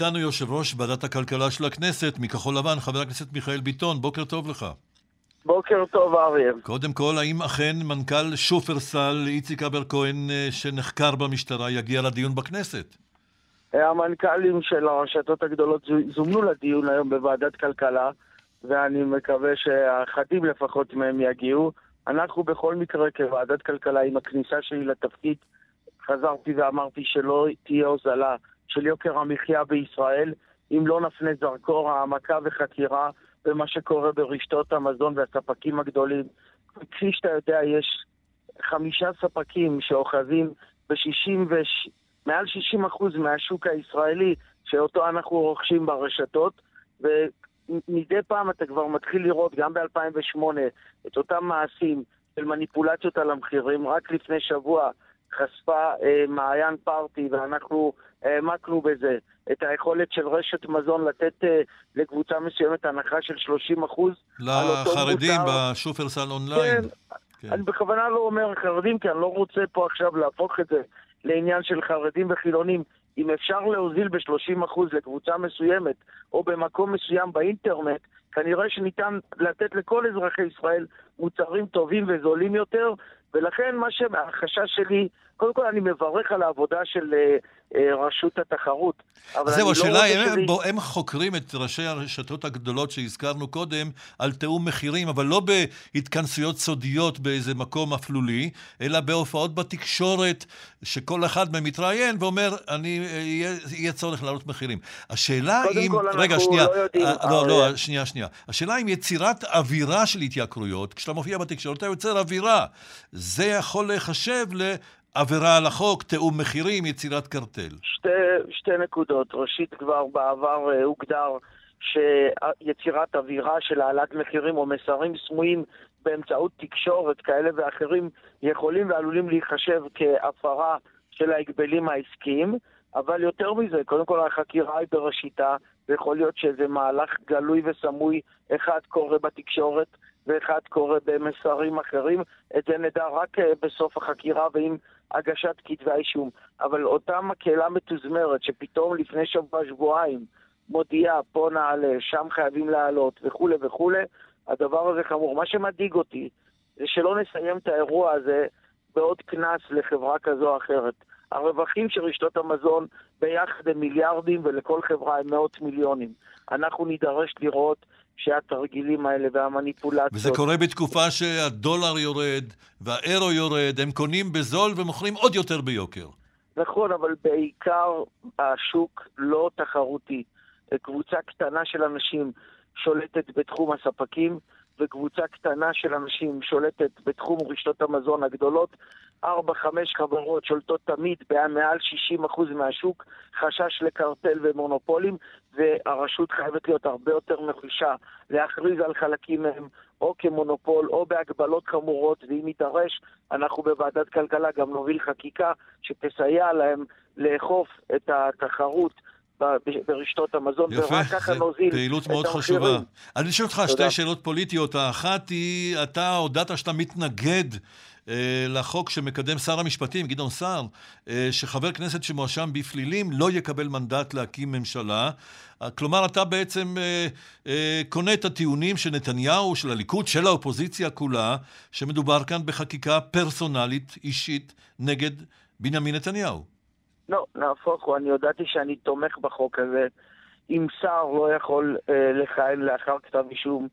איתנו יושב ראש ועדת הכלכלה של הכנסת, מכחול לבן, חבר הכנסת מיכאל ביטון, בוקר טוב לך. בוקר טוב, אריה. קודם כל, האם אכן מנכ"ל שופרסל, איציק אבר כהן, אה, שנחקר במשטרה, יגיע לדיון בכנסת? המנכ"לים של הרשתות הגדולות זומנו לדיון היום בוועדת כלכלה, ואני מקווה שאחדים לפחות מהם יגיעו. אנחנו בכל מקרה כוועדת כלכלה, עם הכניסה שלי לתפקיד, חזרתי ואמרתי שלא תהיה הוזלה של יוקר המחיה בישראל, אם לא נפנה זרקור העמקה וחקירה במה שקורה ברשתות המזון והספקים הגדולים. כפי שאתה יודע, יש חמישה ספקים שאוחזים ב-60 ו... מעל 60% מהשוק הישראלי שאותו אנחנו רוכשים ברשתות, ומדי פעם אתה כבר מתחיל לראות, גם ב-2008, את אותם מעשים של מניפולציות על המחירים. רק לפני שבוע חשפה אה, מעיין פארטי, ואנחנו העמקנו בזה, את היכולת של רשת מזון לתת אה, לקבוצה מסוימת הנחה של 30 אחוז. לחרדים בשופרסל אונליין. כן, כן, אני בכוונה לא אומר חרדים, כי אני לא רוצה פה עכשיו להפוך את זה לעניין של חרדים וחילונים. אם אפשר להוזיל ב-30% לקבוצה מסוימת, או במקום מסוים באינטרנט, כנראה שניתן לתת לכל אזרחי ישראל מוצרים טובים וזולים יותר, ולכן מה שהחשש שלי, קודם כל אני מברך על העבודה של אה, אה, רשות התחרות. זהו, לא השאלה היא, לא הם. הם חוקרים את ראשי הרשתות הגדולות שהזכרנו קודם על תיאום מחירים, אבל לא בהתכנסויות סודיות באיזה מקום אפלולי, אלא בהופעות בתקשורת, שכל אחד מהם מתראיין ואומר, אני, אה, יהיה, יהיה צורך להעלות מחירים. השאלה אם... קודם כל רגע, שנייה, לא יודעים... לא, לא, שנייה, שנייה. השאלה אם יצירת אווירה של התייקרויות, כשאתה מופיע בתקשורת, אתה יוצר אווירה. זה יכול להיחשב עבירה על החוק, תיאום מחירים, יצירת קרטל. שתי, שתי נקודות. ראשית, כבר בעבר uh, הוגדר שיצירת אווירה של העלאת מחירים או מסרים סמויים באמצעות תקשורת כאלה ואחרים יכולים ועלולים להיחשב כהפרה של ההגבלים העסקיים, אבל יותר מזה, קודם כל החקירה היא בראשיתה, ויכול להיות שזה מהלך גלוי וסמוי, אחד קורה בתקשורת ואחד קורה במסרים אחרים. את זה נדע רק אה, בסוף החקירה ועם הגשת כתבי האישום. אבל אותה מקהלה מתוזמרת שפתאום לפני שבוע-שבועיים מודיעה, פה נעלה, שם חייבים לעלות וכולי וכולי, הדבר הזה חמור. מה שמדאיג אותי זה שלא נסיים את האירוע הזה בעוד קנס לחברה כזו או אחרת. הרווחים של רשתות המזון ביחד הם מיליארדים ולכל חברה הם מאות מיליונים. אנחנו נידרש לראות שהתרגילים האלה והמניפולציות... וזה קורה בתקופה שהדולר יורד והאירו יורד, הם קונים בזול ומוכרים עוד יותר ביוקר. נכון, אבל בעיקר השוק לא תחרותי. קבוצה קטנה של אנשים שולטת בתחום הספקים, וקבוצה קטנה של אנשים שולטת בתחום רשתות המזון הגדולות. ארבע, חמש חברות שולטות תמיד במעל 60% מהשוק, חשש לקרטל ומונופולים, והרשות חייבת להיות הרבה יותר נחושה להכריז על חלקים מהם או כמונופול או בהגבלות חמורות, ואם יידרש, אנחנו בוועדת כלכלה גם נוביל חקיקה שתסייע להם לאכוף את התחרות ברשתות המזון, יפה, ורק ככה נוזיל פעילות מאוד חשובה. אני אשאל אותך שתי שאלות פוליטיות. האחת היא, אתה הודעת שאתה מתנגד אה, לחוק שמקדם שר המשפטים, גדעון סער, אה, שחבר כנסת שמואשם בפלילים לא יקבל מנדט להקים ממשלה. אה, כלומר, אתה בעצם אה, אה, קונה את הטיעונים של נתניהו, של הליכוד, של האופוזיציה כולה, שמדובר כאן בחקיקה פרסונלית, אישית, נגד בנימין נתניהו. לא, נהפוך הוא, אני הודעתי שאני תומך בחוק הזה. אם שר לא יכול אה, לכהן לאחר כתב אישום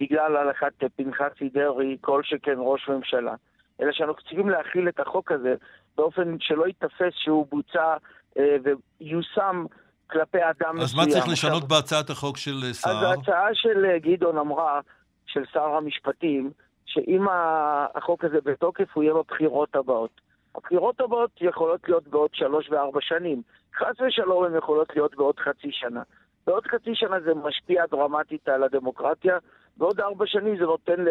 בגלל הלכת פנחסי דרעי, כל שכן ראש ממשלה, אלא שאנחנו צריכים להכיל את החוק הזה באופן שלא ייתפס שהוא בוצע אה, ויושם כלפי אדם מסוים. אז מה צריך לשנות עכשיו, בהצעת החוק של שר? אז ההצעה של אה, גדעון אמרה, של שר המשפטים, שאם החוק הזה בתוקף, הוא יהיה בבחירות הבאות. הבחירות הבאות יכולות להיות בעוד שלוש וארבע שנים. חס ושלום הן יכולות להיות בעוד חצי שנה. בעוד חצי שנה זה משפיע דרמטית על הדמוקרטיה, בעוד ארבע שנים זה נותן ל...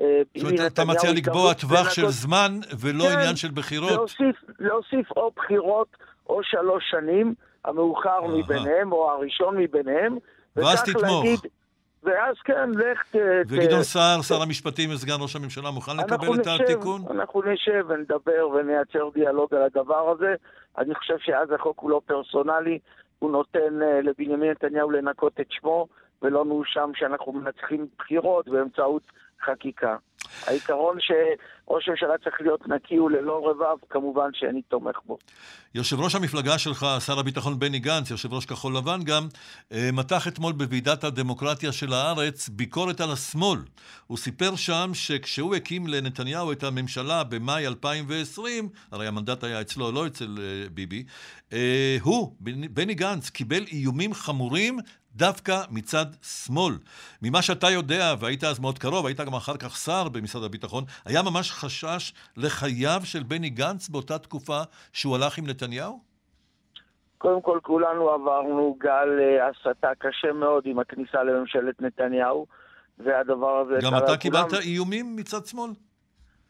אה, זאת אומרת, אתה מציע לקבוע טווח של זמן ולא כן, עניין של בחירות? להוסיף, להוסיף או בחירות או שלוש שנים, המאוחר מביניהם או הראשון מביניהם. ואז תתמוך. להגיד, ואז כן, לך ת... וגדעון סער, שר המשפטים וסגן ראש הממשלה, מוכן לקבל את התיקון? אנחנו נשב ונדבר ונייצר דיאלוג על הדבר הזה. אני חושב שאז החוק הוא לא פרסונלי, הוא נותן לבנימין נתניהו לנקות את שמו, ולא נואשם שאנחנו מנצחים בחירות באמצעות חקיקה. העיקרון שראש הממשלה צריך להיות נקי וללא רבב, כמובן שאני תומך בו. יושב ראש המפלגה שלך, שר הביטחון בני גנץ, יושב ראש כחול לבן גם, אה, מתח אתמול בוועידת הדמוקרטיה של הארץ ביקורת על השמאל. הוא סיפר שם שכשהוא הקים לנתניהו את הממשלה במאי 2020, הרי המנדט היה אצלו, לא אצל אה, ביבי, אה, הוא, בני גנץ, קיבל איומים חמורים דווקא מצד שמאל. ממה שאתה יודע, והיית אז מאוד קרוב, היית גם אחר כך שר במשרד הביטחון, היה ממש חשש לחייו של בני גנץ באותה תקופה שהוא הלך עם נתניהו? קודם כל, כולנו עברנו גל אה, הסתה קשה מאוד עם הכניסה לממשלת נתניהו, והדבר הזה... גם אתה קיבלת כולם... איומים מצד שמאל?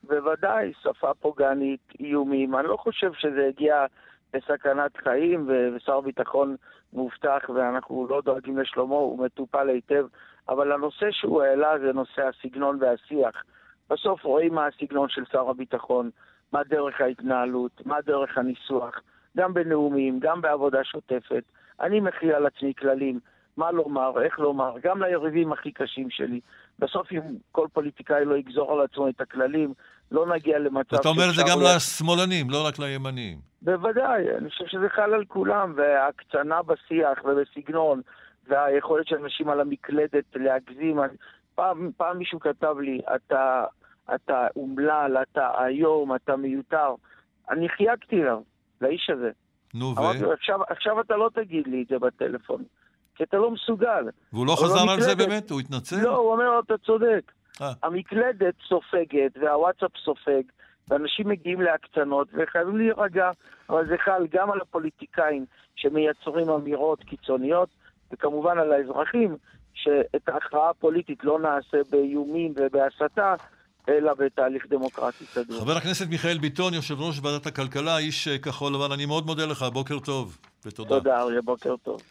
בוודאי, שפה פוגענית, איומים. אני לא חושב שזה הגיע בסכנת חיים, ושר הביטחון מובטח ואנחנו לא דואגים לשלומו, הוא מטופל היטב, אבל הנושא שהוא העלה זה נושא הסגנון והשיח. בסוף רואים מה הסגנון של שר הביטחון, מה דרך ההתנהלות, מה דרך הניסוח, גם בנאומים, גם בעבודה שוטפת. אני מכריע על עצמי כללים, מה לומר, איך לומר, גם ליריבים הכי קשים שלי. בסוף אם כל פוליטיקאי לא יגזור על עצמו את הכללים, לא נגיע למצב... אתה אומר את זה גם לשמאלנים, לא רק לימנים. בוודאי, אני חושב שזה חל על כולם, וההקצנה בשיח ובסגנון, והיכולת של אנשים על המקלדת להגזים. פעם, פעם מישהו כתב לי, אתה, אתה אומלל, אתה היום, אתה מיותר. אני חייגתי לו, לאיש הזה. נו, ו? אמרתי עכשיו, עכשיו אתה לא תגיד לי את זה בטלפון, כי אתה לא מסוגל. והוא לא חזר על זה באמת? הוא התנצל? לא, הוא אומר, אתה צודק. אה. המקלדת סופגת והוואטסאפ סופג, ואנשים מגיעים להקצנות וחייבים להירגע, אבל זה חל גם על הפוליטיקאים שמייצרים אמירות קיצוניות, וכמובן על האזרחים, שאת ההכרעה הפוליטית לא נעשה באיומים ובהסתה, אלא בתהליך דמוקרטי סדור. חבר הכנסת מיכאל ביטון, יושב ראש ועדת הכלכלה, איש כחול לבן, אני מאוד מודה לך, בוקר טוב ותודה. תודה, אריה, בוקר טוב.